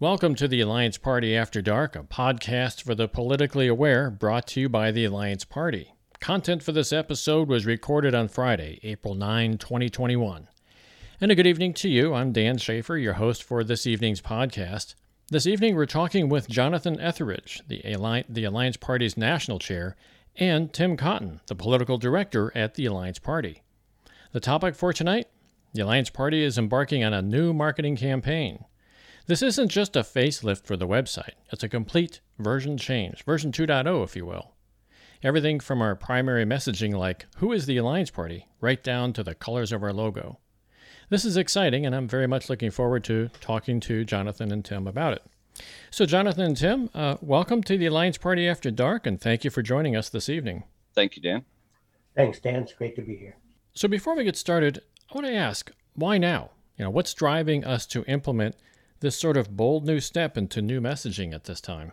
Welcome to the Alliance Party After Dark, a podcast for the politically aware brought to you by the Alliance Party. Content for this episode was recorded on Friday, April 9, 2021. And a good evening to you. I'm Dan Schaefer, your host for this evening's podcast. This evening, we're talking with Jonathan Etheridge, the, Alli- the Alliance Party's national chair, and Tim Cotton, the political director at the Alliance Party. The topic for tonight the Alliance Party is embarking on a new marketing campaign. This isn't just a facelift for the website, it's a complete version change, version 2.0, if you will. Everything from our primary messaging, like who is the Alliance Party, right down to the colors of our logo. This is exciting, and I'm very much looking forward to talking to Jonathan and Tim about it. So, Jonathan and Tim, uh, welcome to the Alliance Party After Dark, and thank you for joining us this evening. Thank you, Dan. Thanks, Dan. It's great to be here. So, before we get started, I want to ask why now? You know, what's driving us to implement this sort of bold new step into new messaging at this time?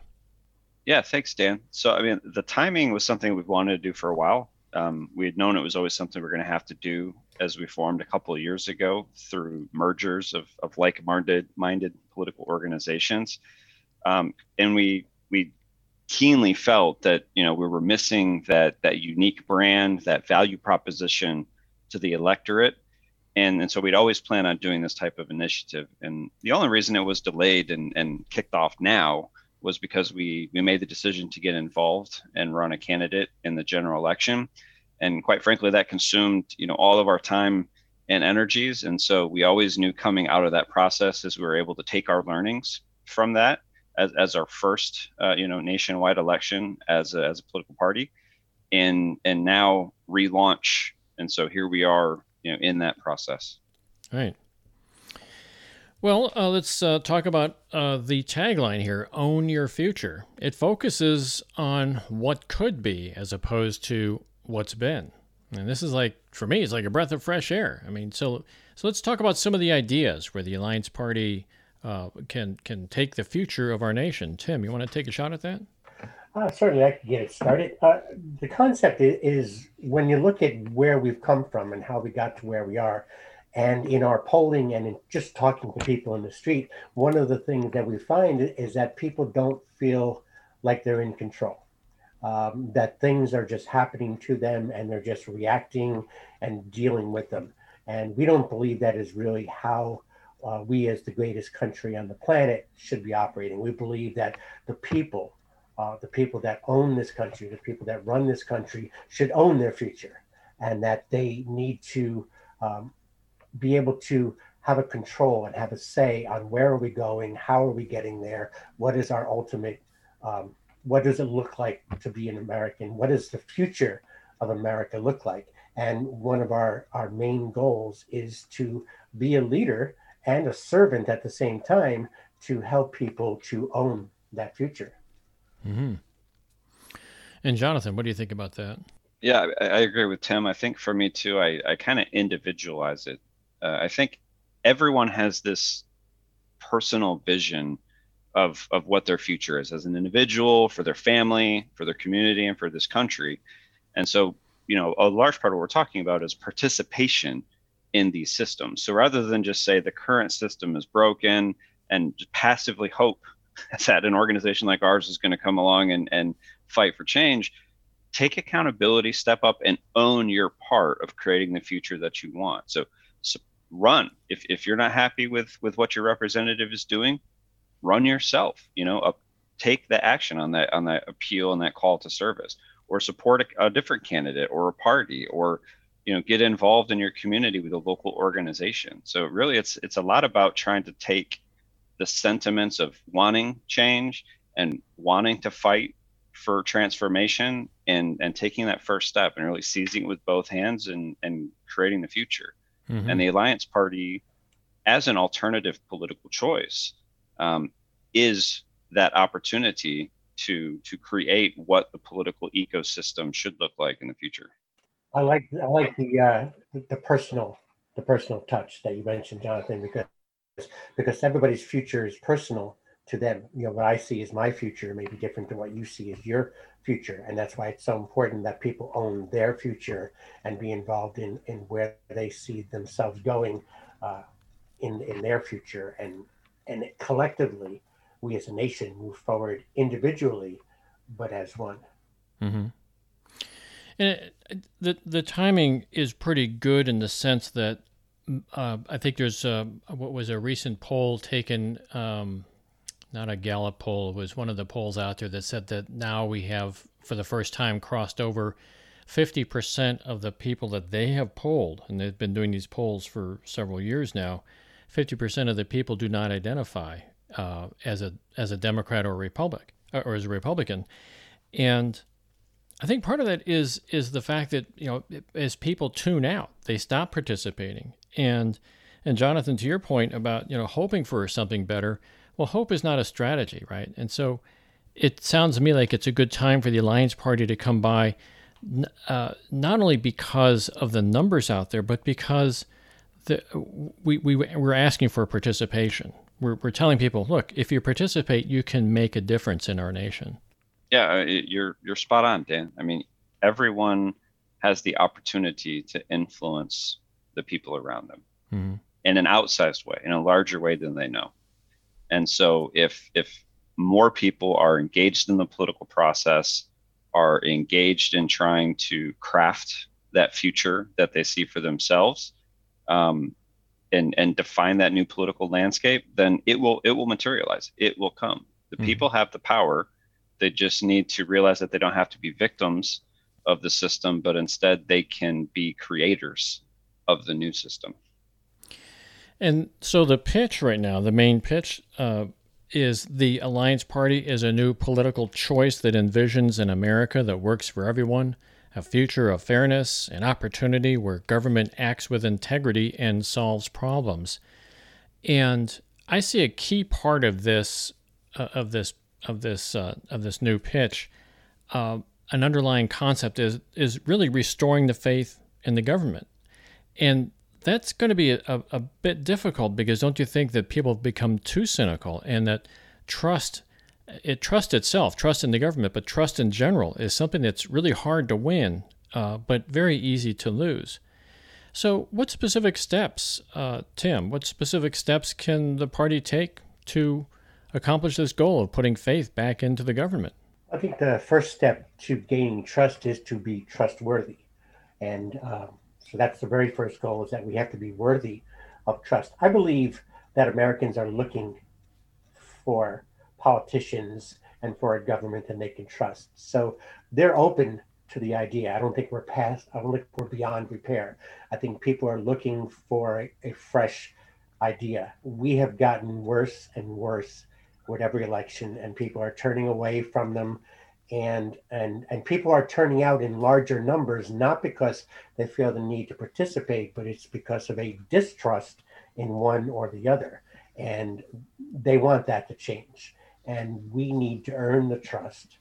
Yeah, thanks, Dan. So, I mean, the timing was something we've wanted to do for a while. Um, we had known it was always something we are going to have to do as we formed a couple of years ago through mergers of, of like-minded minded political organizations, um, and we we keenly felt that you know we were missing that that unique brand, that value proposition to the electorate and, and so we'd always plan on doing this type of initiative. And the only reason it was delayed and, and kicked off now was because we, we made the decision to get involved and run a candidate in the general election. And quite frankly, that consumed you know all of our time and energies. And so we always knew coming out of that process as we were able to take our learnings from that as, as our first uh, you know nationwide election as a, as a political party and and now relaunch and so here we are you know in that process. Right. Well, uh, let's uh, talk about uh, the tagline here Own Your Future. It focuses on what could be as opposed to what's been. And this is like, for me, it's like a breath of fresh air. I mean, so, so let's talk about some of the ideas where the Alliance Party uh, can, can take the future of our nation. Tim, you want to take a shot at that? Uh, certainly, I could get it started. Uh, the concept is, is, when you look at where we've come from and how we got to where we are, and in our polling and in just talking to people in the street, one of the things that we find is that people don't feel like they're in control. Um, that things are just happening to them and they're just reacting and dealing with them. And we don't believe that is really how uh, we, as the greatest country on the planet, should be operating. We believe that the people uh, the people that own this country, the people that run this country, should own their future, and that they need to um, be able to have a control and have a say on where are we going, how are we getting there, what is our ultimate, um, what does it look like to be an American, what does the future of America look like, and one of our our main goals is to be a leader and a servant at the same time to help people to own that future. Mm-hmm. And Jonathan, what do you think about that? Yeah, I, I agree with Tim. I think for me too, I, I kind of individualize it. Uh, I think everyone has this personal vision of of what their future is as an individual, for their family, for their community, and for this country. And so, you know, a large part of what we're talking about is participation in these systems. So rather than just say the current system is broken and passively hope that an organization like ours is going to come along and, and fight for change take accountability step up and own your part of creating the future that you want. So, so run. If, if you're not happy with with what your representative is doing run yourself you know up, take the action on that on that appeal and that call to service or support a, a different candidate or a party or you know get involved in your community with a local organization. So really it's it's a lot about trying to take the sentiments of wanting change and wanting to fight for transformation and and taking that first step and really seizing it with both hands and and creating the future mm-hmm. and the alliance party as an alternative political choice um, is that opportunity to to create what the political ecosystem should look like in the future i like i like the uh the, the personal the personal touch that you mentioned jonathan because because everybody's future is personal to them. You know, what I see as my future may be different than what you see as your future. And that's why it's so important that people own their future and be involved in, in where they see themselves going uh, in, in their future and, and collectively we as a nation move forward individually, but as one. Mm-hmm. And it, the the timing is pretty good in the sense that uh, I think there's a, what was a recent poll taken, um, not a Gallup poll, it was one of the polls out there that said that now we have, for the first time, crossed over 50% of the people that they have polled, and they've been doing these polls for several years now. 50% of the people do not identify uh, as a as a Democrat or a Republic or as a Republican, and I think part of that is is the fact that you know as people tune out, they stop participating, and and Jonathan, to your point about you know hoping for something better, well, hope is not a strategy, right? And so it sounds to me like it's a good time for the Alliance Party to come by, uh, not only because of the numbers out there, but because the, we, we, we're asking for participation. We're, we're telling people, look, if you participate, you can make a difference in our nation. Yeah, uh, you're you're spot on, Dan. I mean, everyone has the opportunity to influence the people around them mm-hmm. in an outsized way, in a larger way than they know. And so if if more people are engaged in the political process, are engaged in trying to craft that future that they see for themselves, um, and and define that new political landscape, then it will it will materialize. It will come. The mm-hmm. people have the power. They just need to realize that they don't have to be victims of the system, but instead they can be creators of the new system. And so the pitch right now, the main pitch, uh, is the Alliance Party is a new political choice that envisions an America that works for everyone, a future of fairness and opportunity where government acts with integrity and solves problems. And I see a key part of this uh, of this of this uh, of this new pitch. Uh, an underlying concept is is really restoring the faith in the government, and that's going to be a, a, bit difficult because don't you think that people have become too cynical and that trust it trust itself, trust in the government, but trust in general is something that's really hard to win, uh, but very easy to lose. So, what specific steps, uh, Tim? What specific steps can the party take to accomplish this goal of putting faith back into the government? I think the first step to gaining trust is to be trustworthy, and um, so that's the very first goal: is that we have to be worthy of trust. I believe that Americans are looking for politicians and for a government that they can trust. So they're open to the idea. I don't think we're past, I don't think we're beyond repair. I think people are looking for a, a fresh idea. We have gotten worse and worse with every election, and people are turning away from them. And, and and people are turning out in larger numbers not because they feel the need to participate but it's because of a distrust in one or the other and they want that to change and we need to earn the trust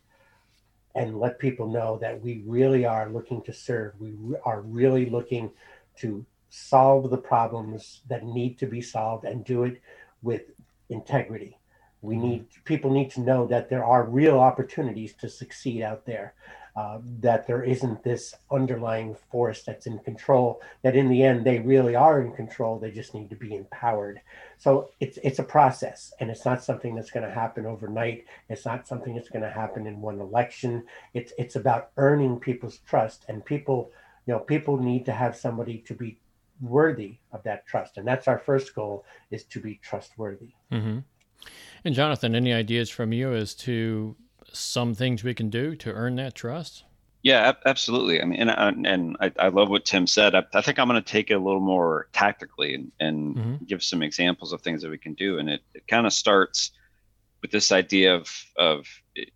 and let people know that we really are looking to serve. We are really looking to solve the problems that need to be solved and do it with integrity. We mm-hmm. need people need to know that there are real opportunities to succeed out there uh, that there isn't this underlying force that's in control that in the end they really are in control they just need to be empowered so it's it's a process and it's not something that's going to happen overnight it's not something that's going to happen in one election it's it's about earning people's trust and people you know people need to have somebody to be worthy of that trust and that's our first goal is to be trustworthy mm-hmm. And jonathan any ideas from you as to some things we can do to earn that trust? Yeah, absolutely. I mean, and uh, and I, I love what Tim said. I, I think I'm going to take it a little more tactically and, and mm-hmm. give some examples of things that we can do. And it, it kind of starts with this idea of of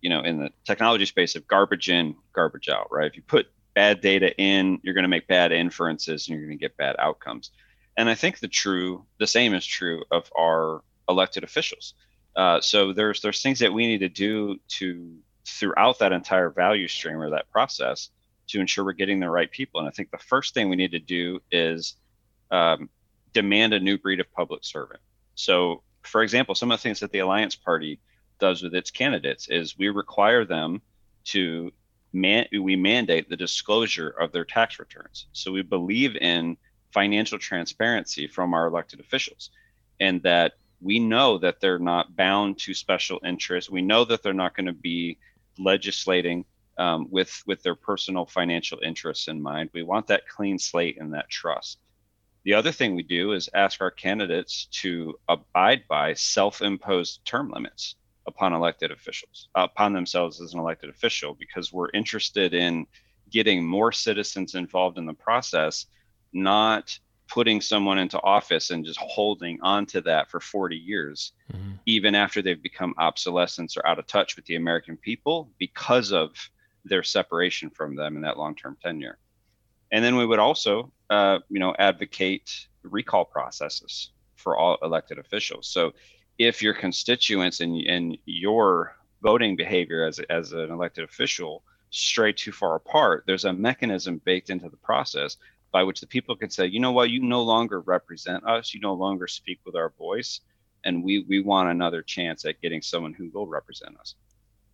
you know in the technology space of garbage in, garbage out. Right? If you put bad data in, you're going to make bad inferences and you're going to get bad outcomes. And I think the true, the same is true of our elected officials. Uh, so there's there's things that we need to do to throughout that entire value stream or that process to ensure we're getting the right people. And I think the first thing we need to do is um, demand a new breed of public servant. So, for example, some of the things that the Alliance Party does with its candidates is we require them to man we mandate the disclosure of their tax returns. So we believe in financial transparency from our elected officials, and that we know that they're not bound to special interests. We know that they're not going to be legislating um, with with their personal financial interests in mind. We want that clean slate and that trust. The other thing we do is ask our candidates to abide by self-imposed term limits upon elected officials, upon themselves as an elected official, because we're interested in getting more citizens involved in the process, not putting someone into office and just holding on to that for 40 years, mm-hmm. even after they've become obsolescent or out of touch with the American people because of their separation from them in that long-term tenure. And then we would also, uh, you know, advocate recall processes for all elected officials. So if your constituents and, and your voting behavior as, as an elected official stray too far apart, there's a mechanism baked into the process by which the people can say, you know what, you no longer represent us, you no longer speak with our voice, and we we want another chance at getting someone who will represent us.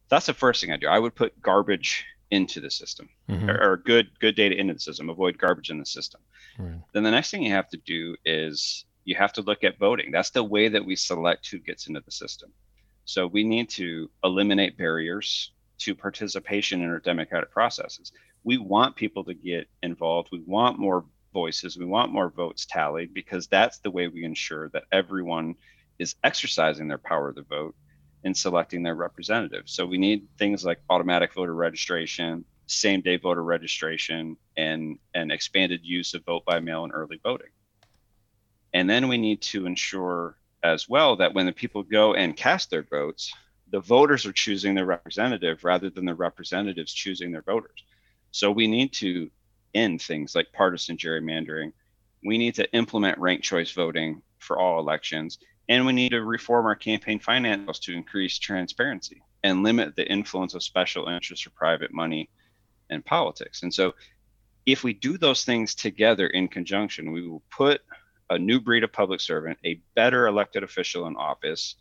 That's the first thing I do. I would put garbage into the system mm-hmm. or, or, good good data into the system. Avoid garbage in the system. Right. Then the next thing you have to do is you have to look at voting. That's the way that we select who gets into the system. So we need to eliminate barriers to participation in our democratic processes we want people to get involved. We want more voices. We want more votes tallied because that's the way we ensure that everyone is exercising their power to vote in selecting their representatives. So we need things like automatic voter registration, same day voter registration, and, and expanded use of vote by mail and early voting. And then we need to ensure as well that when the people go and cast their votes, the voters are choosing their representative rather than the representatives choosing their voters. So we need to end things like partisan gerrymandering. We need to implement ranked choice voting for all elections. And we need to reform our campaign finance laws to increase transparency and limit the influence of special interests or private money in politics. And so, if we do those things together in conjunction, we will put a new breed of public servant, a better elected official in office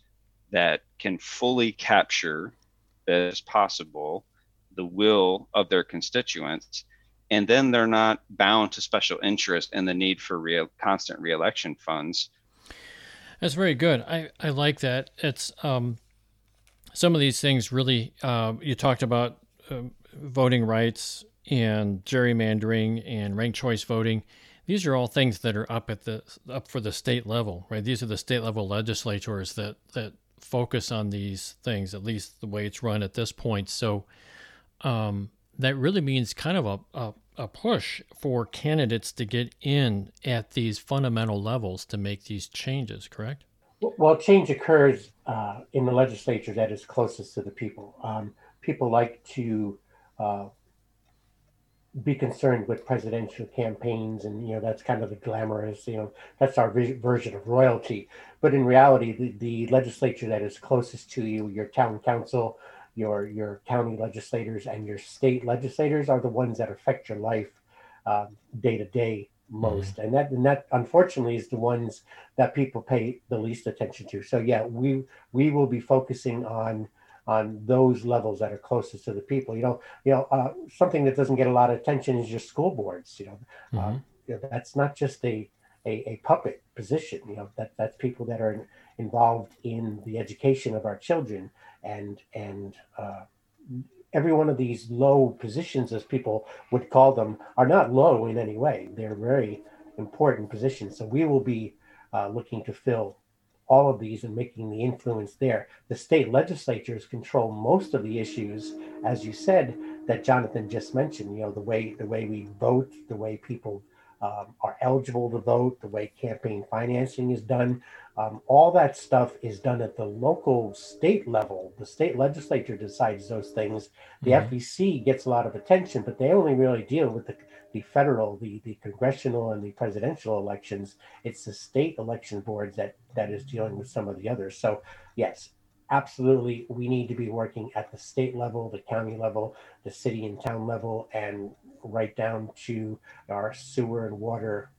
that can fully capture as possible the will of their constituents and then they're not bound to special interest and the need for real constant reelection funds. That's very good. I i like that. It's um some of these things really uh, you talked about uh, voting rights and gerrymandering and ranked choice voting. These are all things that are up at the up for the state level right? These are the state level legislators that that focus on these things at least the way it's run at this point. So um, that really means kind of a, a, a, push for candidates to get in at these fundamental levels to make these changes, correct? Well, change occurs uh, in the legislature that is closest to the people. Um, people like to uh, be concerned with presidential campaigns, and you know that's kind of the glamorous, you know, that's our version of royalty. But in reality, the, the legislature that is closest to you, your town council, your your county legislators and your state legislators are the ones that affect your life um, day to day most mm-hmm. and that and that unfortunately is the ones that people pay the least attention to so yeah we we will be focusing on on those levels that are closest to the people you know you know uh, something that doesn't get a lot of attention is your school boards you know, mm-hmm. um, you know that's not just a, a, a puppet position you know that that's people that are in, involved in the education of our children and and uh, every one of these low positions, as people would call them, are not low in any way. They're very important positions. So we will be uh, looking to fill all of these and making the influence there. The state legislatures control most of the issues, as you said, that Jonathan just mentioned. You know, the way the way we vote, the way people um, are eligible to vote, the way campaign financing is done. Um, all that stuff is done at the local state level. The state legislature decides those things. The mm-hmm. FEC gets a lot of attention, but they only really deal with the, the federal, the, the congressional, and the presidential elections. It's the state election boards that, that is dealing with some of the others. So, yes, absolutely, we need to be working at the state level, the county level, the city and town level, and right down to our sewer and water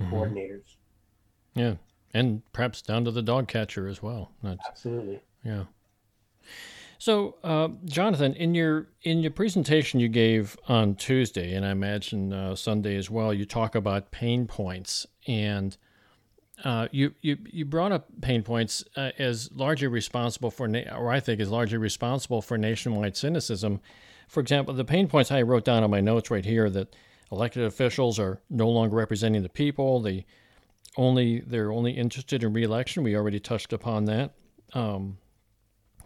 mm-hmm. coordinators. Yeah, and perhaps down to the dog catcher as well. That's, Absolutely. Yeah. So, uh, Jonathan, in your in your presentation you gave on Tuesday, and I imagine uh, Sunday as well, you talk about pain points, and uh, you, you you brought up pain points uh, as largely responsible for, na- or I think is largely responsible for nationwide cynicism. For example, the pain points I wrote down on my notes right here that elected officials are no longer representing the people. They only they're only interested in reelection. We already touched upon that. Um,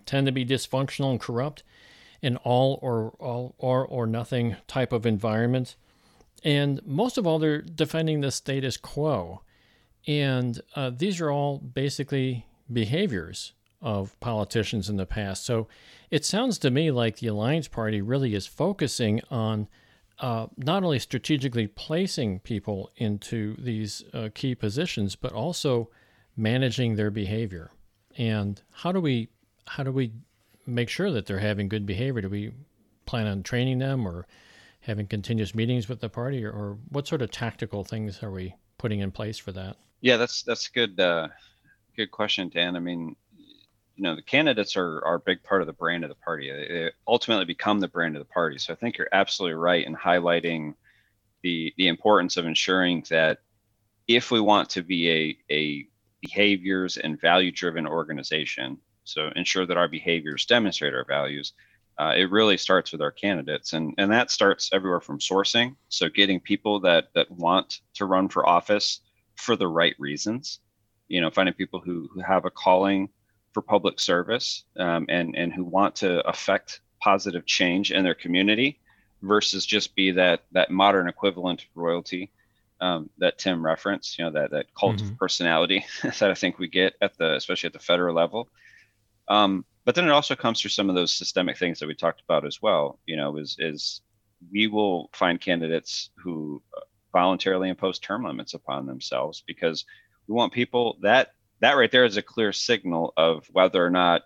tend to be dysfunctional and corrupt in all or all or or nothing type of environment. And most of all, they're defending the status quo. And uh, these are all basically behaviors of politicians in the past. So it sounds to me like the Alliance Party really is focusing on uh, not only strategically placing people into these uh, key positions, but also managing their behavior. And how do we how do we make sure that they're having good behavior? Do we plan on training them or having continuous meetings with the party, or, or what sort of tactical things are we putting in place for that? Yeah, that's that's a good. Uh, good question, Dan. I mean, you know, the candidates are are a big part of the brand of the party. They ultimately become the brand of the party. So I think you're absolutely right in highlighting the the importance of ensuring that if we want to be a a behaviors and value driven organization, so ensure that our behaviors demonstrate our values. Uh, it really starts with our candidates, and and that starts everywhere from sourcing. So getting people that that want to run for office for the right reasons. You know, finding people who who have a calling for public service um, and and who want to affect positive change in their community versus just be that that modern equivalent of royalty um, that Tim referenced. You know, that that cult mm-hmm. of personality that I think we get at the especially at the federal level. Um, but then it also comes through some of those systemic things that we talked about as well. You know, is is we will find candidates who voluntarily impose term limits upon themselves because we want people that that right there is a clear signal of whether or not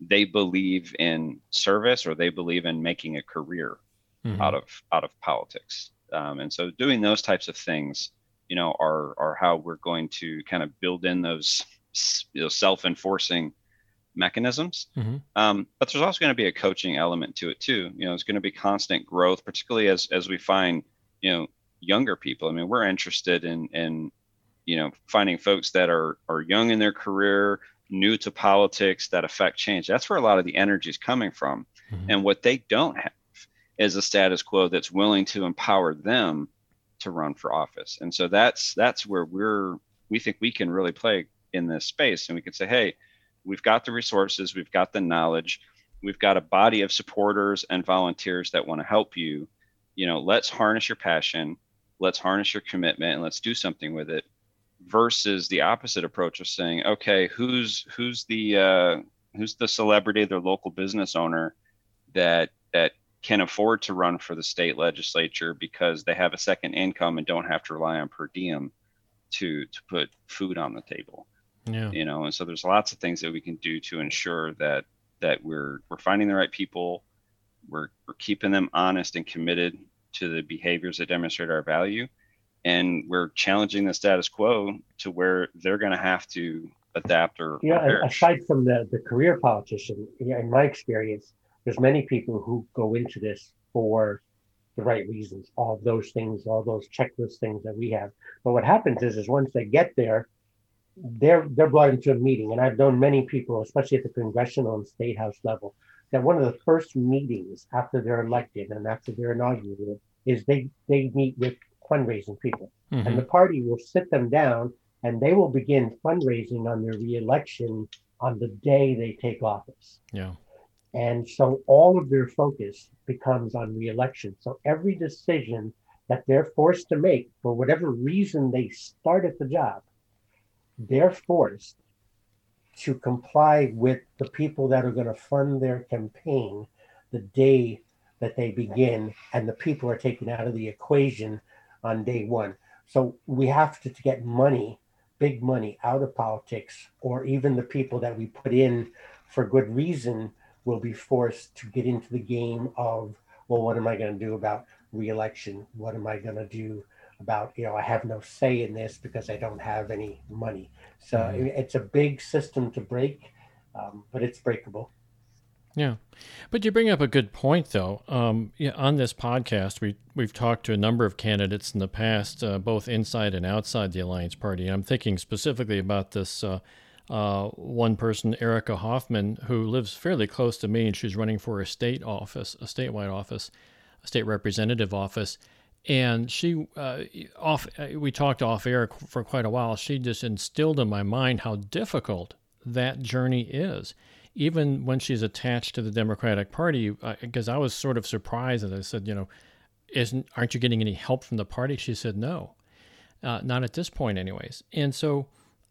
they believe in service or they believe in making a career mm-hmm. out of out of politics um, and so doing those types of things you know are are how we're going to kind of build in those you know, self-enforcing mechanisms mm-hmm. um, but there's also going to be a coaching element to it too you know it's going to be constant growth particularly as as we find you know younger people. I mean, we're interested in in you know finding folks that are are young in their career, new to politics, that affect change. That's where a lot of the energy is coming from. Mm-hmm. And what they don't have is a status quo that's willing to empower them to run for office. And so that's that's where we're we think we can really play in this space. And we can say, hey, we've got the resources, we've got the knowledge, we've got a body of supporters and volunteers that want to help you. You know, let's harness your passion let's harness your commitment and let's do something with it versus the opposite approach of saying okay who's who's the uh, who's the celebrity the local business owner that that can afford to run for the state legislature because they have a second income and don't have to rely on per diem to to put food on the table? Yeah. You know and so there's lots of things that we can do to ensure that that we're we're finding the right people. We're, we're keeping them honest and committed to the behaviors that demonstrate our value and we're challenging the status quo to where they're going to have to adapt or yeah aside from the the career politician in my experience there's many people who go into this for the right reasons all those things all those checklist things that we have. But what happens is is once they get there they're they're brought into a meeting. And i've known many people especially at the congressional and state house level that one of the first meetings after they're elected and after they're inaugurated is they they meet with fundraising people, mm-hmm. and the party will sit them down and they will begin fundraising on their reelection on the day they take office. Yeah. And so all of their focus becomes on reelection. So every decision that they're forced to make for whatever reason they start at the job, they're forced to comply with the people that are going to fund their campaign the day that they begin, and the people are taken out of the equation on day one. So we have to, to get money, big money, out of politics, or even the people that we put in for good reason will be forced to get into the game of, well, what am I going to do about reelection? What am I going to do about, you know, I have no say in this because I don't have any money. So mm-hmm. it's a big system to break, um, but it's breakable. Yeah, but you bring up a good point, though. Um, yeah, on this podcast, we we've talked to a number of candidates in the past, uh, both inside and outside the Alliance Party. I'm thinking specifically about this uh, uh, one person, Erica Hoffman, who lives fairly close to me, and she's running for a state office, a statewide office, a state representative office. And she, uh, off, uh, we talked off air for quite a while. She just instilled in my mind how difficult that journey is even when she's attached to the Democratic Party, because uh, I was sort of surprised that I said, you know, isn't aren't you getting any help from the party? She said no, uh, not at this point, anyways. And so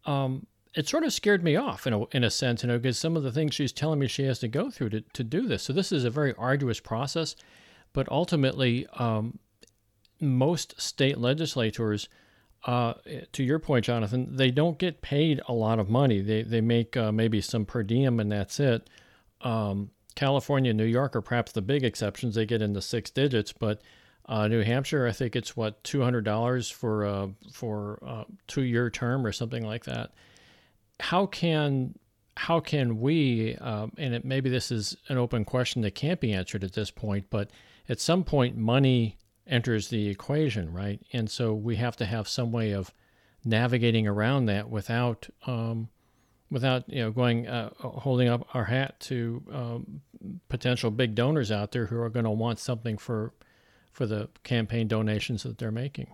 um, it sort of scared me off in a in a sense, you know, because some of the things she's telling me she has to go through to to do this. So this is a very arduous process, but ultimately, um, most state legislators uh, to your point, Jonathan, they don't get paid a lot of money. They they make uh, maybe some per diem and that's it. Um, California, New York are perhaps the big exceptions. They get into six digits, but uh, New Hampshire, I think it's what two hundred dollars for uh, for a uh, two year term or something like that. How can how can we? Uh, and it, maybe this is an open question that can't be answered at this point, but at some point, money enters the equation, right? And so we have to have some way of navigating around that without um, without you know going uh, holding up our hat to um, potential big donors out there who are going to want something for for the campaign donations that they're making.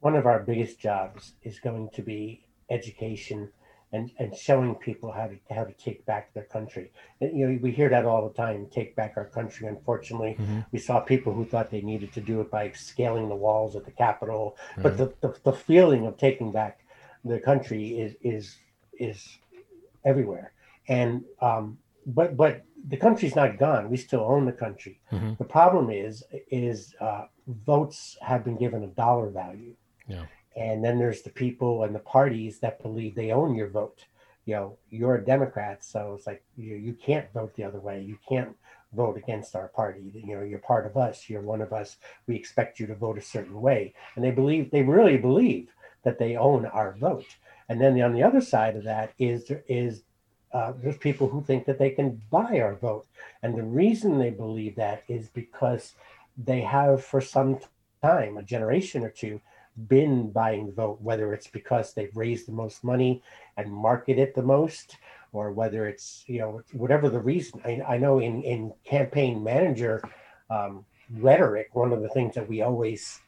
One of our biggest jobs is going to be education and, and showing people how to how to take back their country. And, you know, we hear that all the time, take back our country. Unfortunately, mm-hmm. we saw people who thought they needed to do it by scaling the walls at the Capitol. Right. But the, the, the feeling of taking back the country is is is everywhere. And um, but but the country's not gone. We still own the country. Mm-hmm. The problem is is uh, votes have been given a dollar value. Yeah. And then there's the people and the parties that believe they own your vote. You know, you're a Democrat, so it's like you, you can't vote the other way. You can't vote against our party. You know, you're part of us. You're one of us. We expect you to vote a certain way. And they believe, they really believe that they own our vote. And then on the other side of that is is uh, there's people who think that they can buy our vote. And the reason they believe that is because they have for some time, a generation or two, been buying the vote, whether it's because they've raised the most money and market it the most, or whether it's, you know, whatever the reason. I, I know in, in campaign manager um, rhetoric, one of the things that we always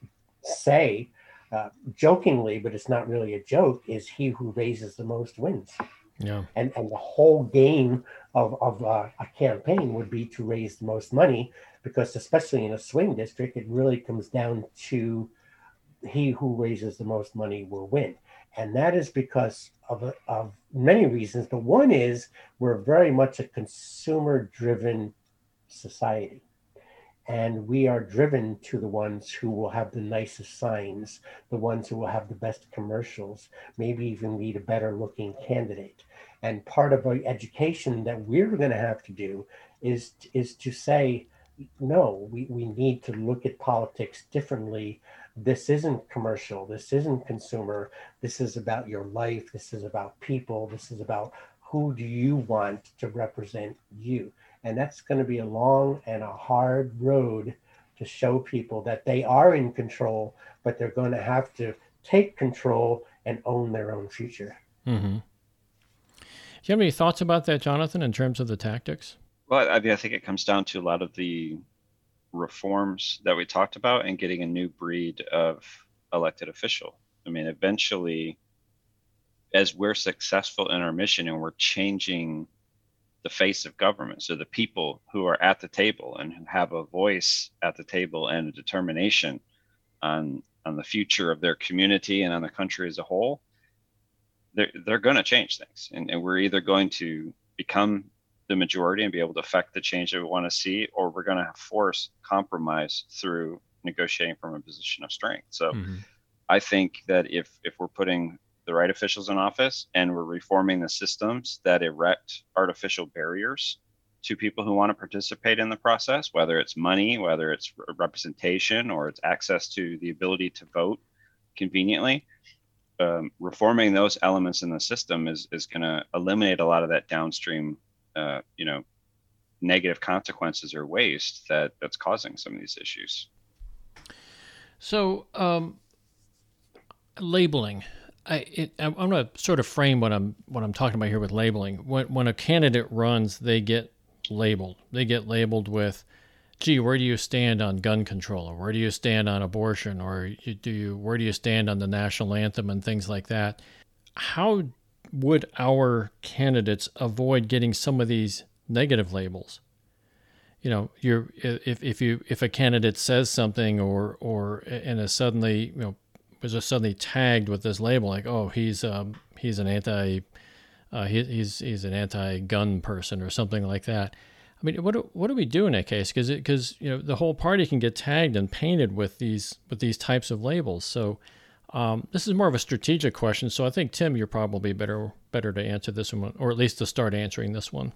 say uh, jokingly, but it's not really a joke, is he who raises the most wins. Yeah. And and the whole game of of uh, a campaign would be to raise the most money because especially in a swing district, it really comes down to he who raises the most money will win. And that is because of, of many reasons. But one is we're very much a consumer driven society. And we are driven to the ones who will have the nicest signs, the ones who will have the best commercials, maybe even be a better looking candidate. And part of our education that we're going to have to do is, is to say, no, we, we need to look at politics differently this isn't commercial this isn't consumer this is about your life this is about people this is about who do you want to represent you. And that's going to be a long and a hard road to show people that they are in control but they're going to have to take control and own their own future. Mm-hmm. do you have any thoughts about that jonathan in terms of the tactics? Well I, mean, I think it comes down to a lot of the reforms that we talked about and getting a new breed of elected official. I mean, eventually, as we're successful in our mission and we're changing the face of government, so the people who are at the table and who have a voice at the table and a determination on on the future of their community and on the country as a whole, they're, they're going to change things. And, and we're either going to become the majority and be able to affect the change that we want to see, or we're going to force compromise through negotiating from a position of strength. So mm-hmm. I think that if if we're putting the right officials in office and we're reforming the systems that erect artificial barriers to people who want to participate in the process, whether it's money, whether it's representation, or it's access to the ability to vote conveniently, um, reforming those elements in the system is is going to eliminate a lot of that downstream uh, you know, negative consequences or waste that that's causing some of these issues. So, um, labeling. I, it, I'm going to sort of frame what I'm what I'm talking about here with labeling. When when a candidate runs, they get labeled. They get labeled with, "Gee, where do you stand on gun control? Or where do you stand on abortion? Or you, do you where do you stand on the national anthem and things like that?" How would our candidates avoid getting some of these negative labels? You know, you're if if you if a candidate says something or or and is suddenly you know was just suddenly tagged with this label, like, oh, he's um, he's an anti, uh, he, he's he's an anti-gun person or something like that. I mean, what do, what do we do in that case? Because because you know the whole party can get tagged and painted with these with these types of labels. So um, this is more of a strategic question. So I think Tim, you're probably better better to answer this one, or at least to start answering this one.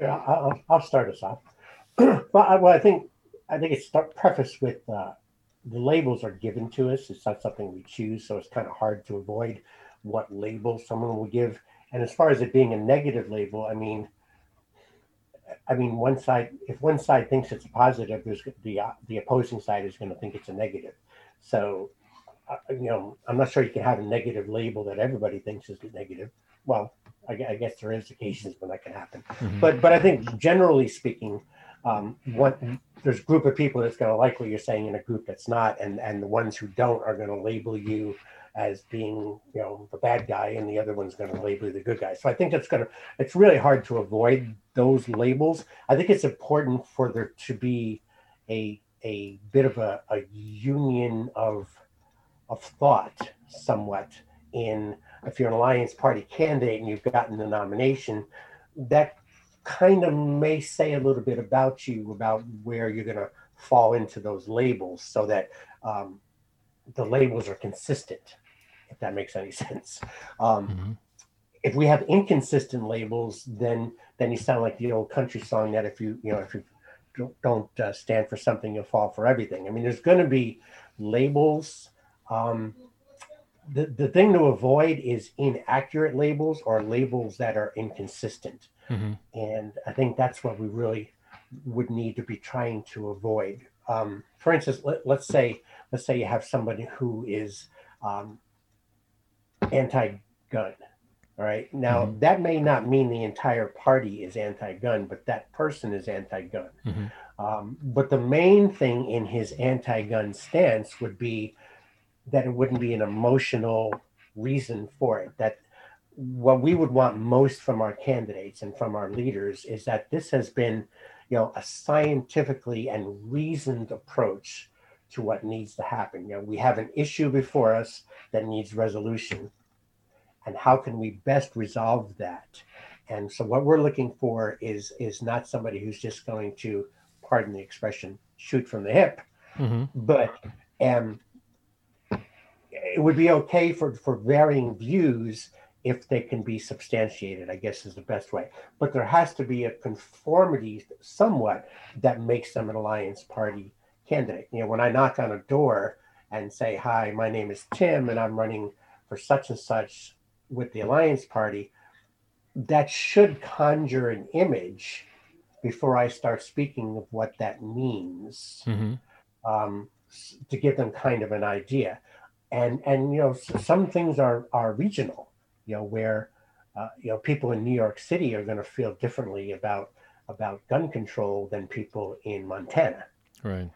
Yeah, I'll, I'll start us off. well, I, well, I think I think it's start prefaced with uh, the labels are given to us. It's not something we choose, so it's kind of hard to avoid what label someone will give. And as far as it being a negative label, I mean, I mean, one side, if one side thinks it's a positive, there's the the opposing side is going to think it's a negative. So, you know, I'm not sure you can have a negative label that everybody thinks is negative. Well, I, I guess there is occasions when that can happen, mm-hmm. but but I think generally speaking, um, what there's a group of people that's going to like what you're saying in a group that's not and and the ones who don't are going to label you as being you know the bad guy and the other one's going to label you the good guy so i think it's going to it's really hard to avoid those labels i think it's important for there to be a a bit of a, a union of of thought somewhat in if you're an alliance party candidate and you've gotten the nomination that kind of may say a little bit about you about where you're going to fall into those labels so that um, the labels are consistent if that makes any sense um, mm-hmm. if we have inconsistent labels then then you sound like the old country song that if you you know if you don't, don't uh, stand for something you'll fall for everything i mean there's going to be labels um, the, the thing to avoid is inaccurate labels or labels that are inconsistent Mm-hmm. And I think that's what we really would need to be trying to avoid. Um, for instance, let, us say let's say you have somebody who is um, anti-gun. All right. Now mm-hmm. that may not mean the entire party is anti-gun, but that person is anti-gun. Mm-hmm. Um, but the main thing in his anti-gun stance would be that it wouldn't be an emotional reason for it. That what we would want most from our candidates and from our leaders is that this has been, you know, a scientifically and reasoned approach to what needs to happen. You know, we have an issue before us that needs resolution. And how can we best resolve that? And so what we're looking for is is not somebody who's just going to, pardon the expression, shoot from the hip, mm-hmm. but um, it would be okay for for varying views if they can be substantiated, I guess is the best way. But there has to be a conformity somewhat that makes them an alliance party candidate. You know, when I knock on a door and say, Hi, my name is Tim and I'm running for such and such with the alliance party, that should conjure an image before I start speaking of what that means mm-hmm. um, to give them kind of an idea. And, and you know, some things are, are regional you know, where uh, you know people in New York City are going to feel differently about about gun control than people in Montana. Right.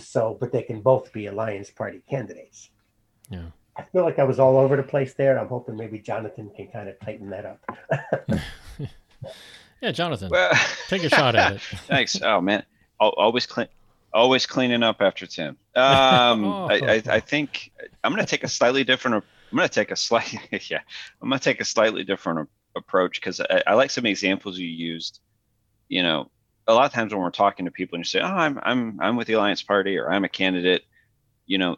So, but they can both be Alliance Party candidates. Yeah. I feel like I was all over the place there. I'm hoping maybe Jonathan can kind of tighten that up. yeah, Jonathan, well, take a shot at it. Thanks. Oh man, always clean, always cleaning up after Tim. Um, oh. I, I, I, think I'm going to take a slightly different I'm going to take a slightly yeah, I'm going to take a slightly different approach because I, I, like some examples you used. You know, a lot of times when we're talking to people and you say, "Oh, I'm I'm I'm with the Alliance Party" or "I'm a candidate," you know,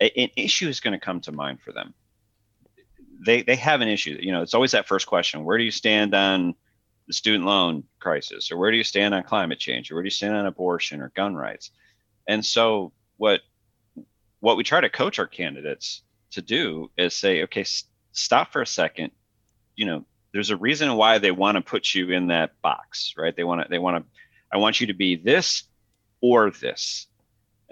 a, an issue is going to come to mind for them. They they have an issue. You know, it's always that first question: Where do you stand on the student loan crisis, or where do you stand on climate change, or where do you stand on abortion or gun rights? And so what what we try to coach our candidates to do is say, okay, s- stop for a second. You know, there's a reason why they want to put you in that box, right? They want to they want to I want you to be this or this.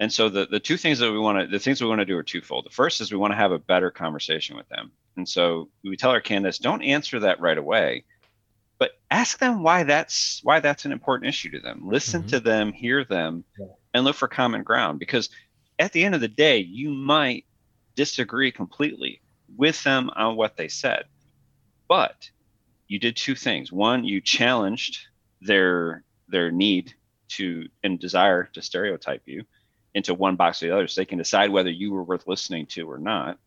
And so the the two things that we want to the things we want to do are twofold. The first is we want to have a better conversation with them. And so we tell our candidates don't answer that right away, but ask them why that's why that's an important issue to them. Listen mm-hmm. to them, hear them, yeah. and look for common ground because at the end of the day, you might disagree completely with them on what they said. But you did two things. One, you challenged their their need to and desire to stereotype you into one box or the other so they can decide whether you were worth listening to or not.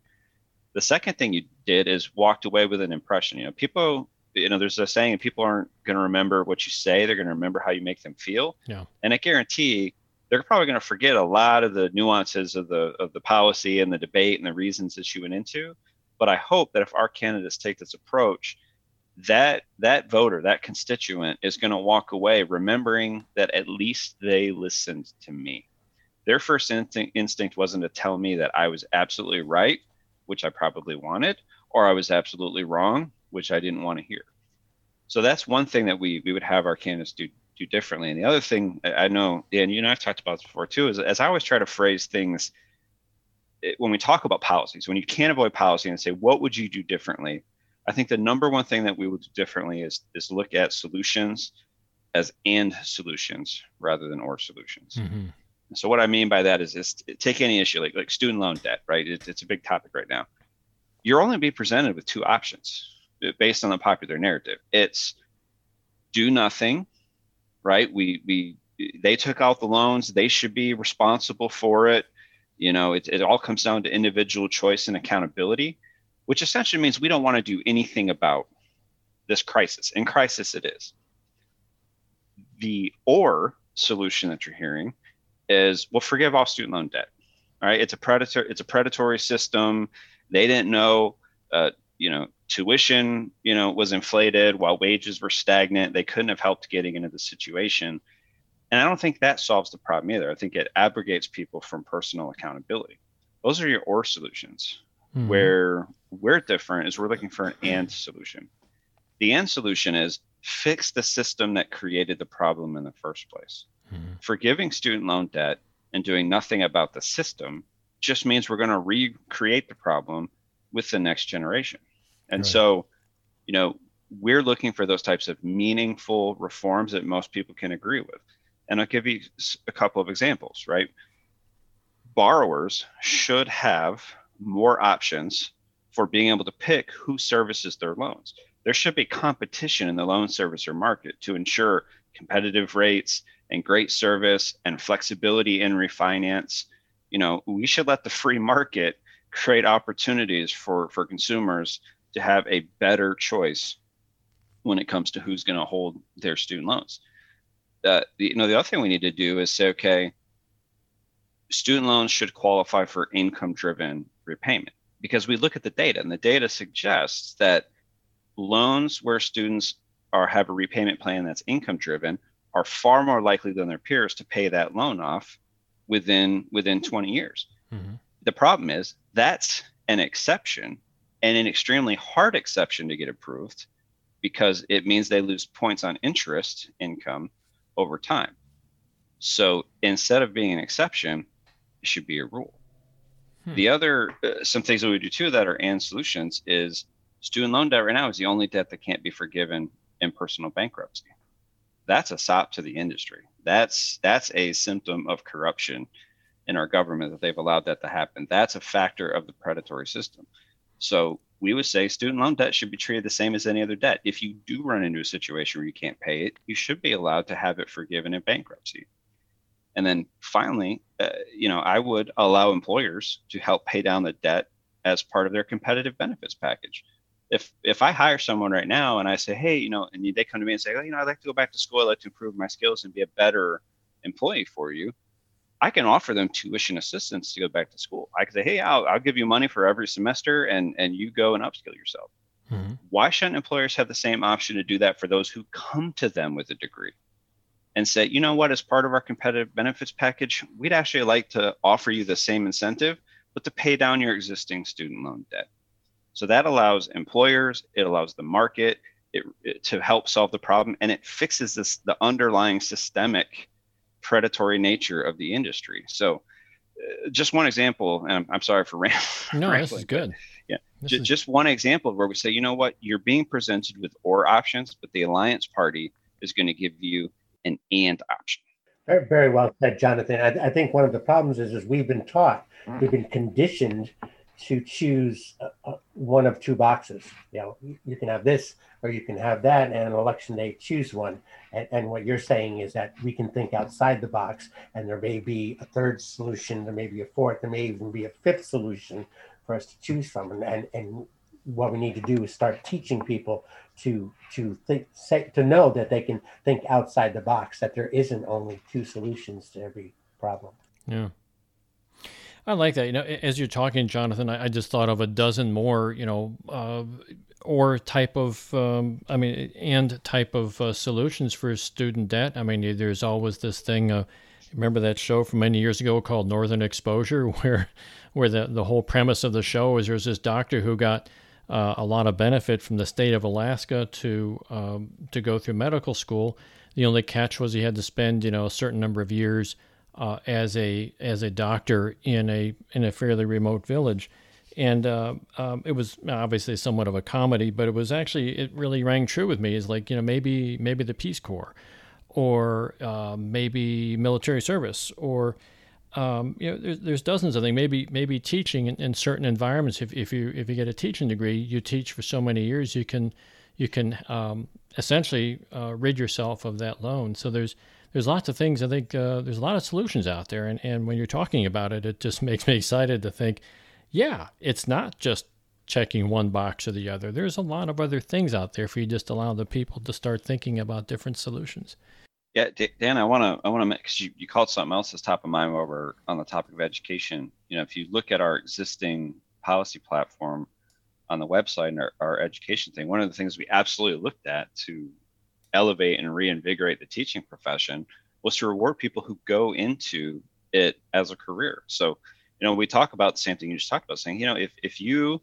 The second thing you did is walked away with an impression. You know, people, you know, there's a saying people aren't going to remember what you say, they're going to remember how you make them feel. Yeah. And I guarantee they're probably going to forget a lot of the nuances of the of the policy and the debate and the reasons that you went into. But I hope that if our candidates take this approach, that that voter, that constituent is going to walk away remembering that at least they listened to me. Their first instinct, instinct wasn't to tell me that I was absolutely right, which I probably wanted, or I was absolutely wrong, which I didn't want to hear. So that's one thing that we we would have our candidates do do differently. And the other thing I know, and you and I've talked about this before too, is as I always try to phrase things when we talk about policies, when you can't avoid policy and say, what would you do differently? I think the number one thing that we would do differently is is look at solutions as and solutions rather than or solutions. Mm-hmm. So what I mean by that is, is take any issue like like student loan debt, right? It, it's a big topic right now. You're only be presented with two options based on the popular narrative. It's do nothing right? We we they took out the loans. They should be responsible for it. You know, it, it all comes down to individual choice and accountability, which essentially means we don't want to do anything about this crisis. In crisis, it is. The or solution that you're hearing is well, forgive all student loan debt. All right, it's a predator. It's a predatory system. They didn't know. Uh, you know, tuition, you know, was inflated while wages were stagnant. They couldn't have helped getting into the situation. And I don't think that solves the problem either. I think it abrogates people from personal accountability. Those are your or solutions. Mm-hmm. Where we're different is we're looking for an and solution. The and solution is fix the system that created the problem in the first place. Mm-hmm. Forgiving student loan debt and doing nothing about the system just means we're going to recreate the problem with the next generation. And right. so, you know, we're looking for those types of meaningful reforms that most people can agree with. And I'll give you a couple of examples, right? Borrowers should have more options for being able to pick who services their loans. There should be competition in the loan servicer market to ensure competitive rates and great service and flexibility in refinance. You know, we should let the free market create opportunities for for consumers to have a better choice when it comes to who's going to hold their student loans. Uh, you know, the other thing we need to do is say, okay, student loans should qualify for income-driven repayment because we look at the data, and the data suggests that loans where students are have a repayment plan that's income-driven are far more likely than their peers to pay that loan off within within 20 years. Mm-hmm. The problem is that's an exception and an extremely hard exception to get approved because it means they lose points on interest income over time. So instead of being an exception, it should be a rule. Hmm. The other, uh, some things that we do too that are and solutions is student loan debt right now is the only debt that can't be forgiven in personal bankruptcy. That's a sop to the industry. That's that's a symptom of corruption in our government that they've allowed that to happen. That's a factor of the predatory system. So we would say student loan debt should be treated the same as any other debt. If you do run into a situation where you can't pay it, you should be allowed to have it forgiven in bankruptcy. And then finally, uh, you know, I would allow employers to help pay down the debt as part of their competitive benefits package. If if I hire someone right now and I say, hey, you know, and they come to me and say, oh, you know, I'd like to go back to school, I'd like to improve my skills and be a better employee for you, I can offer them tuition assistance to go back to school. I can say, hey, I'll, I'll give you money for every semester and, and you go and upskill yourself. Mm-hmm. Why shouldn't employers have the same option to do that for those who come to them with a degree and say, you know what, as part of our competitive benefits package, we'd actually like to offer you the same incentive, but to pay down your existing student loan debt. So that allows employers, it allows the market, it, it, to help solve the problem, and it fixes this the underlying systemic predatory nature of the industry. So, uh, just one example, and I'm, I'm sorry for rambling. No, this is good. Yeah, j- is... just one example where we say, you know what, you're being presented with or options, but the alliance party is going to give you an and option. Very, very well said, Jonathan. I, I, think one of the problems is, is we've been taught, we've been conditioned to choose uh, uh, one of two boxes. You know, you can have this or you can have that, and on election day, choose one. And, and, what you're saying is that we can think outside the box, and there may be a third solution, there may be a fourth, there may even be a fifth solution for us to choose from. And, and, and what we need to do is start teaching people to to think say, to know that they can think outside the box, that there isn't only two solutions to every problem. Yeah. I like that. You know, as you're talking, Jonathan, I, I just thought of a dozen more, you know, uh, or type of, um, I mean, and type of uh, solutions for student debt. I mean, there's always this thing. Uh, remember that show from many years ago called Northern Exposure, where, where the the whole premise of the show is there's this doctor who got uh, a lot of benefit from the state of Alaska to um, to go through medical school. The only catch was he had to spend, you know, a certain number of years uh, as a as a doctor in a in a fairly remote village, and uh, um, it was obviously somewhat of a comedy, but it was actually it really rang true with me. Is like you know maybe maybe the Peace Corps, or uh, maybe military service, or um, you know there's, there's dozens of things. Maybe maybe teaching in, in, certain environments. If, if you if you get a teaching degree, you teach for so many years, you can you can um, essentially uh, rid yourself of that loan. So there's there's lots of things. I think uh, there's a lot of solutions out there, and and when you're talking about it, it just makes me excited to think, yeah, it's not just checking one box or the other. There's a lot of other things out there if you just allow the people to start thinking about different solutions. Yeah, Dan, I want to I want to because you, you called something else that's top of mind while we're on the topic of education. You know, if you look at our existing policy platform on the website and our, our education thing, one of the things we absolutely looked at to elevate and reinvigorate the teaching profession was to reward people who go into it as a career. So, you know, we talk about the same thing you just talked about saying, you know, if, if you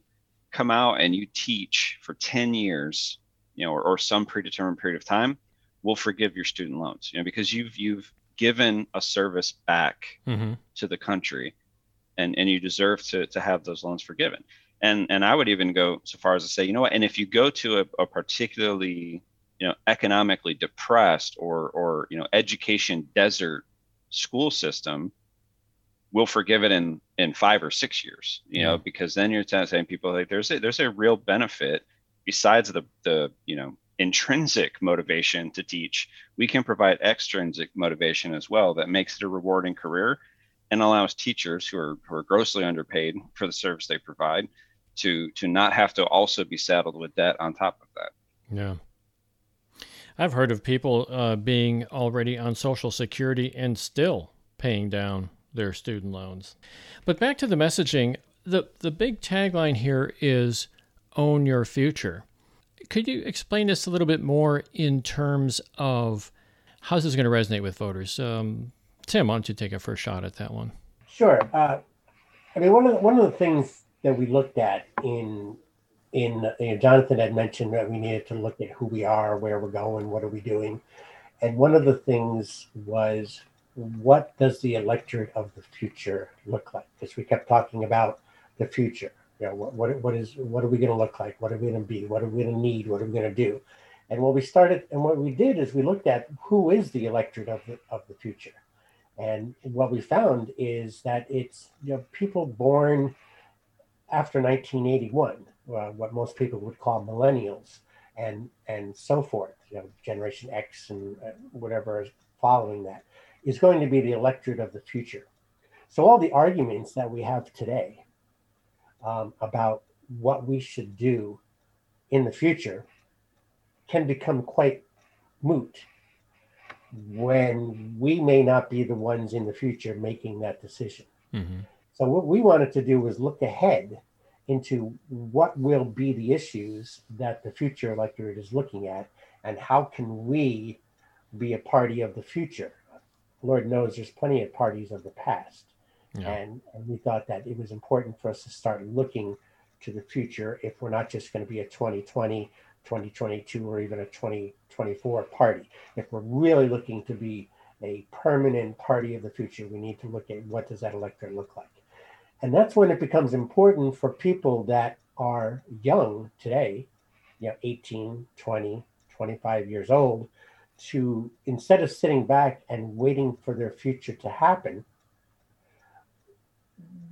come out and you teach for 10 years, you know, or, or some predetermined period of time, we'll forgive your student loans, you know, because you've, you've given a service back mm-hmm. to the country and, and you deserve to, to have those loans forgiven. And, and I would even go so far as to say, you know what, and if you go to a, a particularly you know economically depressed or or you know education desert school system we'll forgive it in in five or six years you yeah. know because then you're saying people like there's a there's a real benefit besides the the you know intrinsic motivation to teach. We can provide extrinsic motivation as well that makes it a rewarding career and allows teachers who are who are grossly underpaid for the service they provide to to not have to also be saddled with debt on top of that. Yeah I've heard of people uh, being already on Social Security and still paying down their student loans. But back to the messaging, the, the big tagline here is own your future. Could you explain this a little bit more in terms of how this is going to resonate with voters? Um, Tim, why don't you take a first shot at that one? Sure. Uh, I mean, one of the, one of the things that we looked at in in you know, Jonathan had mentioned that we needed to look at who we are, where we're going, what are we doing, and one of the things was what does the electorate of the future look like? Because we kept talking about the future. You know, what what, what is what are we going to look like? What are we going to be? What are we going to need? What are we going to do? And what we started and what we did is we looked at who is the electorate of the of the future. And what we found is that it's you know people born after 1981 uh, what most people would call millennials and and so forth, you know, Generation X and uh, whatever is following that, is going to be the electorate of the future. So all the arguments that we have today um, about what we should do in the future can become quite moot when we may not be the ones in the future making that decision. Mm-hmm. So what we wanted to do was look ahead into what will be the issues that the future electorate is looking at and how can we be a party of the future lord knows there's plenty of parties of the past yeah. and, and we thought that it was important for us to start looking to the future if we're not just going to be a 2020 2022 or even a 2024 party. If we're really looking to be a permanent party of the future, we need to look at what does that electorate look like. And that's when it becomes important for people that are young today, you know, 18, 20, 25 years old, to instead of sitting back and waiting for their future to happen,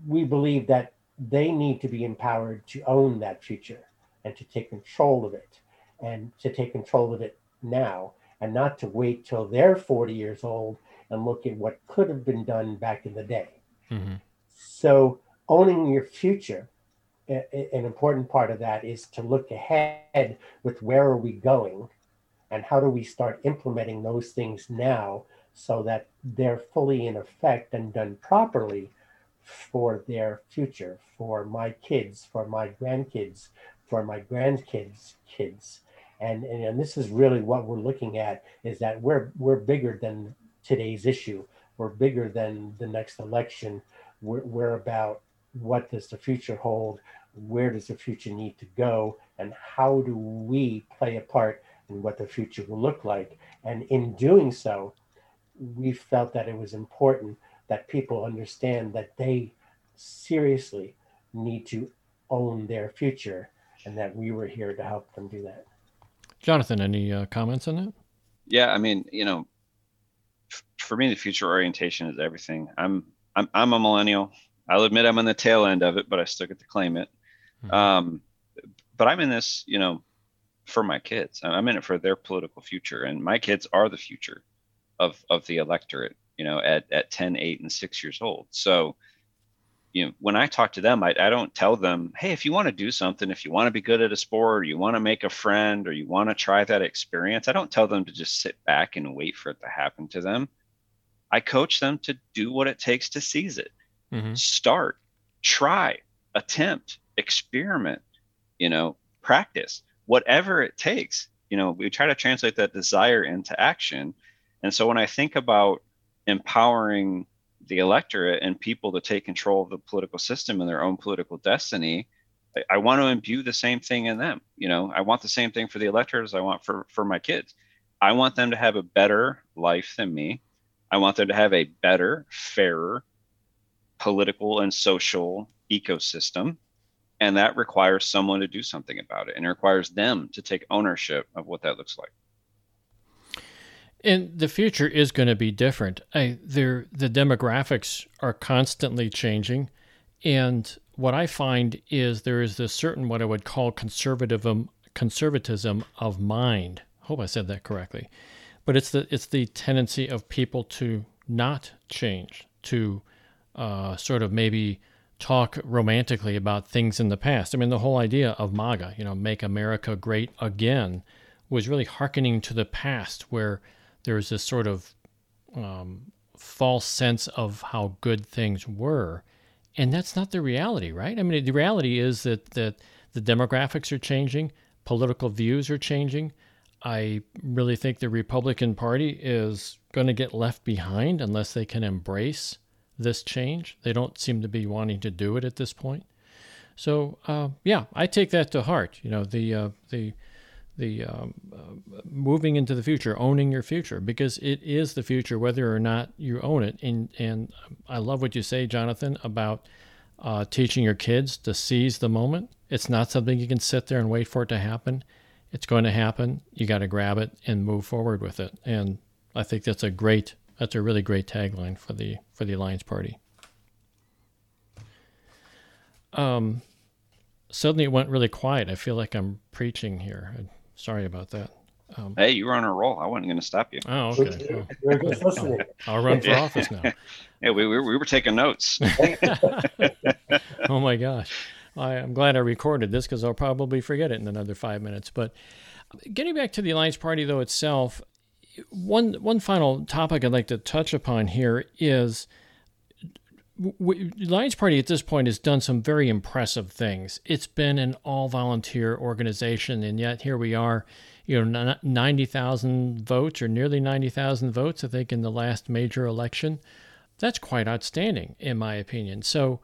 we believe that they need to be empowered to own that future and to take control of it and to take control of it now and not to wait till they're 40 years old and look at what could have been done back in the day. Mm-hmm. So, owning your future, an important part of that is to look ahead with where are we going and how do we start implementing those things now so that they're fully in effect and done properly for their future, for my kids, for my grandkids, for my grandkids' kids. And, and, and this is really what we're looking at is that we're we're bigger than today's issue. We're bigger than the next election. We're, we're about what does the future hold? Where does the future need to go? And how do we play a part in what the future will look like? And in doing so, we felt that it was important that people understand that they seriously need to own their future and that we were here to help them do that. Jonathan, any uh, comments on that? Yeah, I mean, you know, f- for me, the future orientation is everything. I'm I'm I'm a millennial. I'll admit I'm on the tail end of it, but I still get to claim it. Mm-hmm. Um, but I'm in this, you know, for my kids. I'm in it for their political future, and my kids are the future of of the electorate. You know, at at 10, 8, and 6 years old. So, you know, when I talk to them, I, I don't tell them, hey, if you want to do something, if you want to be good at a sport, or you want to make a friend, or you want to try that experience, I don't tell them to just sit back and wait for it to happen to them. I coach them to do what it takes to seize it. Mm-hmm. Start, try, attempt, experiment, you know, practice, whatever it takes. You know, we try to translate that desire into action. And so when I think about empowering the electorate and people to take control of the political system and their own political destiny I, I, want to imbue the same thing in them you know i want the same thing for the electorate as i want for for my kids i want them to have a better life than me i want them to have a better fairer political and social ecosystem and that requires someone to do something about it and it requires them to take ownership of what that looks like and the future is going to be different. I, the demographics are constantly changing, and what I find is there is this certain what I would call conservatism conservatism of mind. Hope I said that correctly, but it's the it's the tendency of people to not change, to uh, sort of maybe talk romantically about things in the past. I mean, the whole idea of MAGA, you know, make America great again, was really hearkening to the past where there's this sort of um, false sense of how good things were. And that's not the reality, right? I mean, the reality is that, that the demographics are changing, political views are changing. I really think the Republican Party is going to get left behind unless they can embrace this change. They don't seem to be wanting to do it at this point. So, uh, yeah, I take that to heart. You know, the uh, the the um, uh, moving into the future, owning your future, because it is the future, whether or not you own it. And and I love what you say, Jonathan, about uh, teaching your kids to seize the moment. It's not something you can sit there and wait for it to happen. It's going to happen. You got to grab it and move forward with it. And I think that's a great, that's a really great tagline for the for the Alliance Party. Um, suddenly it went really quiet. I feel like I'm preaching here. Sorry about that. Um, hey, you were on a roll. I wasn't going to stop you. Oh, okay. Well, I'll run for office now. yeah, we, we, we were taking notes. oh my gosh. I, am glad I recorded this because I'll probably forget it in another five minutes. But getting back to the Alliance Party, though, itself, one, one final topic I'd like to touch upon here is the Alliance Party at this point has done some very impressive things. It's been an all volunteer organization, and yet here we are, you know, 90,000 votes or nearly 90,000 votes, I think, in the last major election. That's quite outstanding, in my opinion. So,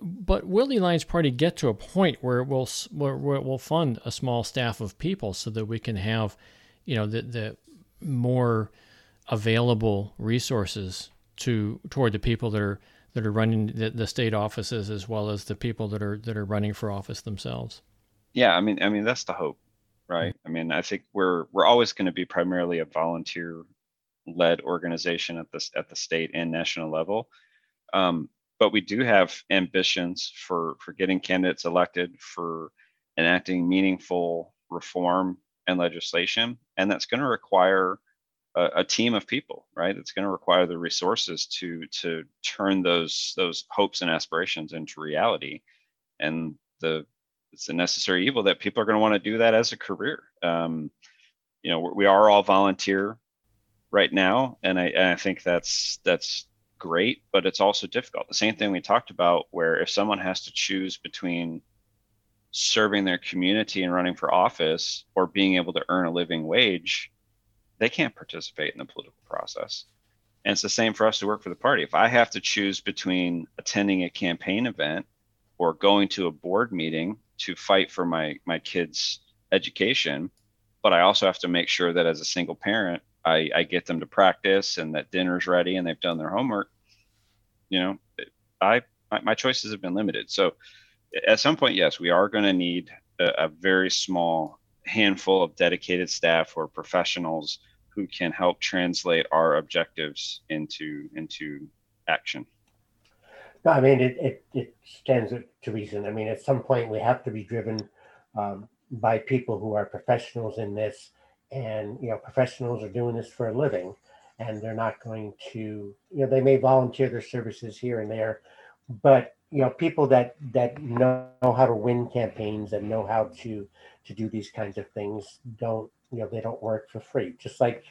but will the Alliance Party get to a point where it will where, where it will fund a small staff of people so that we can have, you know, the the more available resources to toward the people that are that are running the, the state offices as well as the people that are that are running for office themselves. Yeah, I mean, I mean that's the hope, right? I mean, I think we're we're always going to be primarily a volunteer led organization at this at the state and national level. Um, but we do have ambitions for for getting candidates elected for enacting meaningful reform and legislation and that's going to require a, a, team of people right? It's going to require the resources to to turn those those hopes and aspirations into reality and the it's a necessary evil that people are going to want to do that as a career. Um, you know we are all volunteer right now and I, and I think that's that's great, but it's also difficult. The same thing we talked about, where if someone has to choose between serving their community and running for office or being able to earn a living wage, they can't participate in the political process. And it's the same for us to work for the party. If I have to choose between attending a campaign event or going to a board meeting to fight for my my kids' education, but I also have to make sure that as a single parent, I, I get them to practice and that dinner's ready and they've done their homework, you know, I my, choices have been limited. So at some point, yes, we are going to need a, a very small handful of dedicated staff or professionals who can help translate our objectives into into action. No, I mean it, it, it stands to reason. I mean, at some point we have to be driven um, by people who are professionals in this and you know professionals are doing this for a living and they're not going to you know they may volunteer their services here and there but you know people that that know how to win campaigns and know how to to do these kinds of things don't you know they don't work for free. Just like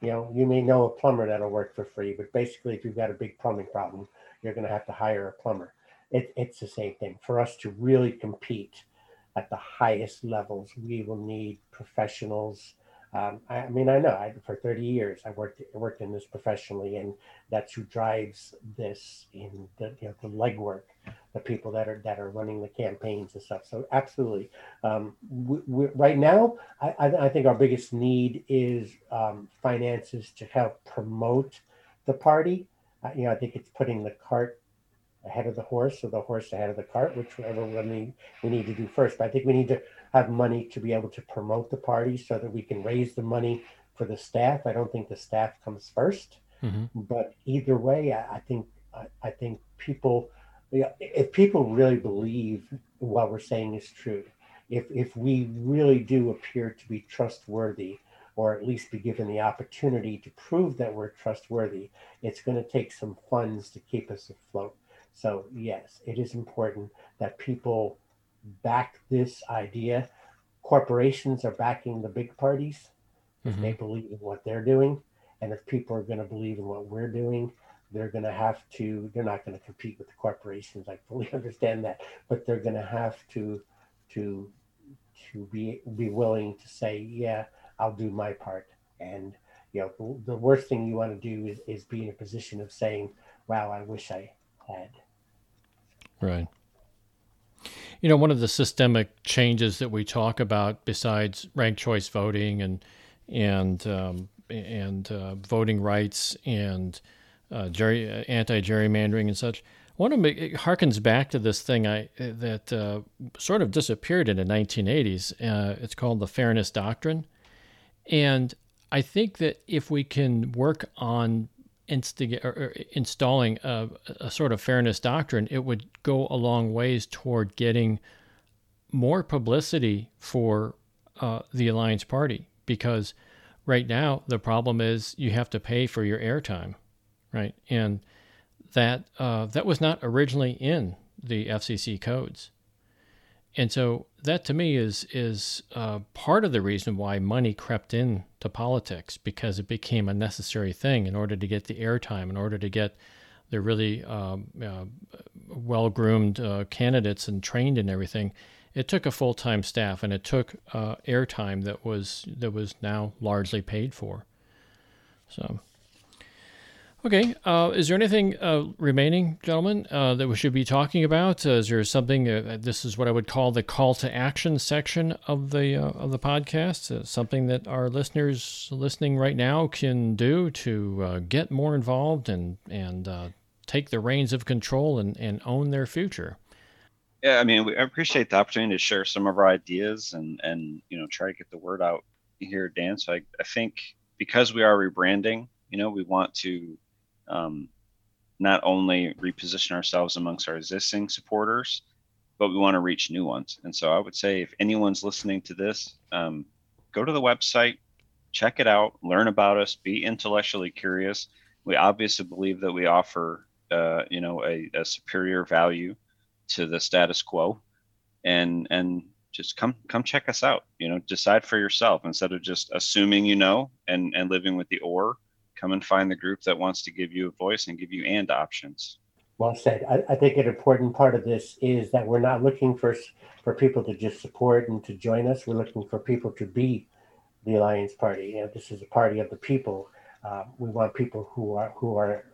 you know you may know a plumber that'll work for free but basically if you've got a big plumbing problem you're going to have to hire a plumber. It, it's the same thing. For us to really compete at the highest levels we will need professionals um, I, I, mean, I know I, for 30 years I worked worked in this professionally, and that's who drives this in the you know the legwork, the people that are that are running the campaigns and stuff. So absolutely, um, we, we, right now I, I, think our biggest need is um, finances to help promote the party. Uh, you know, I think it's putting the cart ahead of the horse or the horse ahead of the cart, whichever one we, we need to do first. But I think we need to have money to be able to promote the party so that we can raise the money for the staff. I don't think the staff comes 1st mm-hmm. but either way, I, I think I, I, think people, if people really believe what we're saying is true, if if we really do appear to be trustworthy, or at least be given the opportunity to prove that we're trustworthy, it's going to take some funds to keep us afloat. So yes, it is important that people back this idea. Corporations are backing the big parties if mm-hmm. they believe in what they're doing. And if people are going to believe in what we're doing, they're going to have to, they're not going to compete with the corporations. I fully understand that, but they're going to have to, to, to be, be willing to say, yeah, I'll do my part. And, you know, the, the worst thing you want to do is, is be in a position of saying, wow, I wish I had. Right. You know, one of the systemic changes that we talk about, besides ranked choice voting and and um, and uh, voting rights and uh, jerry, anti gerrymandering and such, one of them harkens back to this thing I that uh, sort of disappeared in the 1980s. Uh, it's called the Fairness Doctrine, and I think that if we can work on instig- or installing a, a, sort of fairness doctrine, it would go a long ways toward getting more publicity for uh, the Alliance Party because right now the problem is you have to pay for your airtime, right? And that uh, that was not originally in the FCC codes. And so that to me is is uh, part of the reason why money crept in to politics because it became a necessary thing in order to get the airtime, in order to get the really um, uh, well groomed uh, candidates and trained and everything. It took a full time staff and it took uh, airtime that was that was now largely paid for. So. Okay. Uh, is there anything uh, remaining, gentlemen, uh, that we should be talking about? Uh, is there something? Uh, this is what I would call the call to action section of the uh, of the podcast. something that our listeners listening right now can do to get more involved and and take the reins of control and, and own their future. Yeah, I mean, we appreciate the opportunity to share some of our ideas and and you know try to get the word out here, Dan. So I, I think because we are rebranding, you know, we want to um, not only reposition ourselves amongst our existing supporters, but we want to reach new ones. And so I would say if anyone's listening to this, um, go to the website, check it out, learn about us, be intellectually curious. We obviously believe that we offer, uh, you know, a, a superior value to the status quo, and and just come come check us out. You know, decide for yourself instead of just assuming you know and and living with the or come and find the group that wants to give you a voice and give you and options. Well said. I, I, think an important part of this is that we're not looking for for people to just support and to join us. We're looking for people to be the Alliance Party. You know, this is a party of the people. Uh, we want people who are who are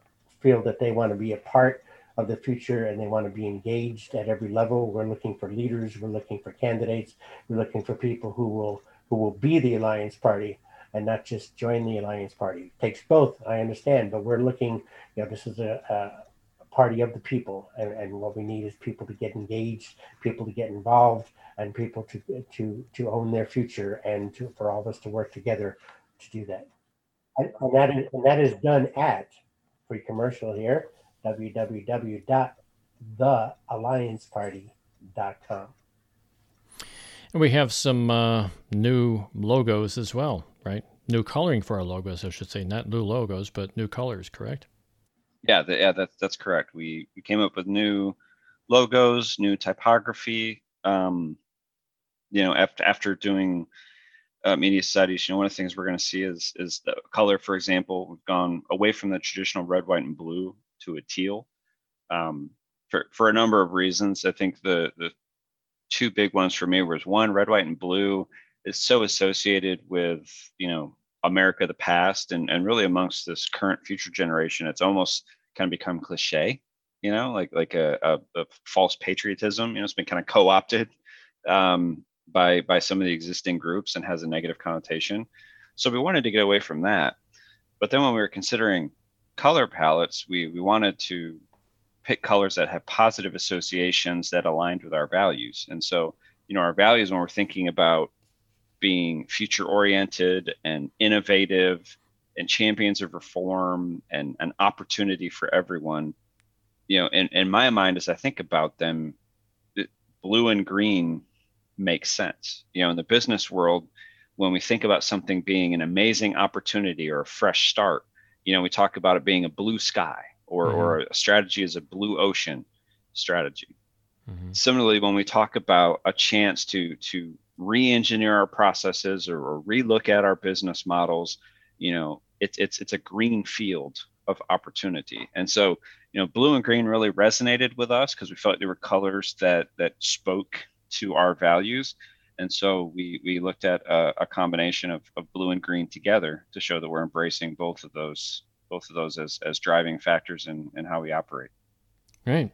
feel that they want to be a part of the future and they want to be engaged at every level. We're looking for leaders. We're looking for candidates. We're looking for people who will who will be the Alliance Party and not just join the alliance party. It takes both, I understand, but we're looking, you know, this is a, a party of the people, and, and what we need is people to get engaged, people to get involved, and people to to to own their future, and to, for all of us to work together to do that. And, and that is and that is done at free commercial here www.theallianceparty.com. And we have some uh, new logos as well right? New coloring for our logos, I should say, not new logos, but new colors, correct? Yeah, the, yeah, that's that's correct. We we came up with new logos, new typography. Um, you know, after after doing uh, media studies, you know, one of the things we're going to see is is the color. For example, we've gone away from the traditional red, white, and blue to a teal. Um, for for a number of reasons, I think the the two big ones for me was one red, white, and blue is so associated with you know America the past and and really amongst this current future generation, it's almost kind of become cliche, you know, like like a, a, a false patriotism. You know, it's been kind of co-opted um, by by some of the existing groups and has a negative connotation. So we wanted to get away from that. But then when we were considering color palettes, we we wanted to pick colors that have positive associations that aligned with our values. And so, you know, our values when we're thinking about being future oriented and innovative and champions of reform and an opportunity for everyone you know in, in my mind as i think about them blue and green makes sense you know in the business world when we think about something being an amazing opportunity or a fresh start you know we talk about it being a blue sky or, mm-hmm. or a strategy is a blue ocean strategy mm-hmm. similarly when we talk about a chance to to re-engineer our processes or, or relook at our business models you know it's it's it's a green field of opportunity. And so you know blue and green really resonated with us because we felt they were colors that that spoke to our values. And so we we looked at a, a combination of, of blue and green together to show that we're embracing both of those both of those as as driving factors in in how we operate. Right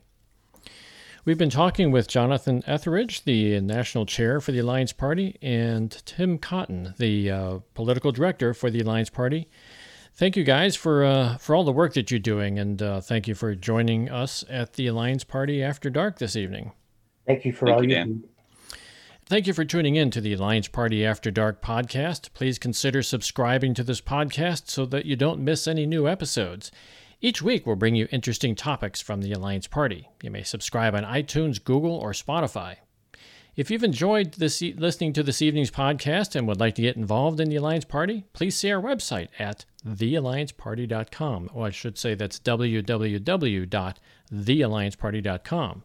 We've been talking with Jonathan Etheridge, the national chair for the Alliance Party, and Tim Cotton, the uh, political director for the Alliance Party. Thank you guys for uh, for all the work that you're doing, and uh, thank you for joining us at the Alliance Party After Dark this evening. Thank you for thank all you do. Thank you for tuning in to the Alliance Party After Dark podcast. Please consider subscribing to this podcast so that you don't miss any new episodes. Each week, we'll bring you interesting topics from the Alliance Party. You may subscribe on iTunes, Google, or Spotify. If you've enjoyed this, listening to this evening's podcast and would like to get involved in the Alliance Party, please see our website at theallianceparty.com. Or oh, I should say that's www.theallianceparty.com.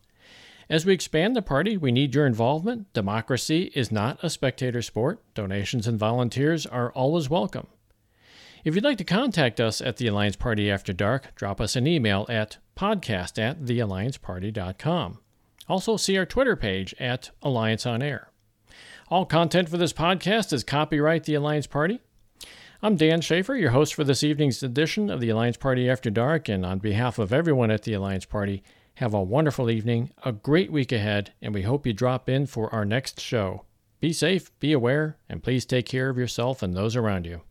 As we expand the party, we need your involvement. Democracy is not a spectator sport. Donations and volunteers are always welcome. If you'd like to contact us at the Alliance Party After Dark, drop us an email at podcast at theallianceparty.com. Also, see our Twitter page at Alliance on Air. All content for this podcast is copyright the Alliance Party. I'm Dan Schaefer, your host for this evening's edition of the Alliance Party After Dark, and on behalf of everyone at the Alliance Party, have a wonderful evening, a great week ahead, and we hope you drop in for our next show. Be safe, be aware, and please take care of yourself and those around you.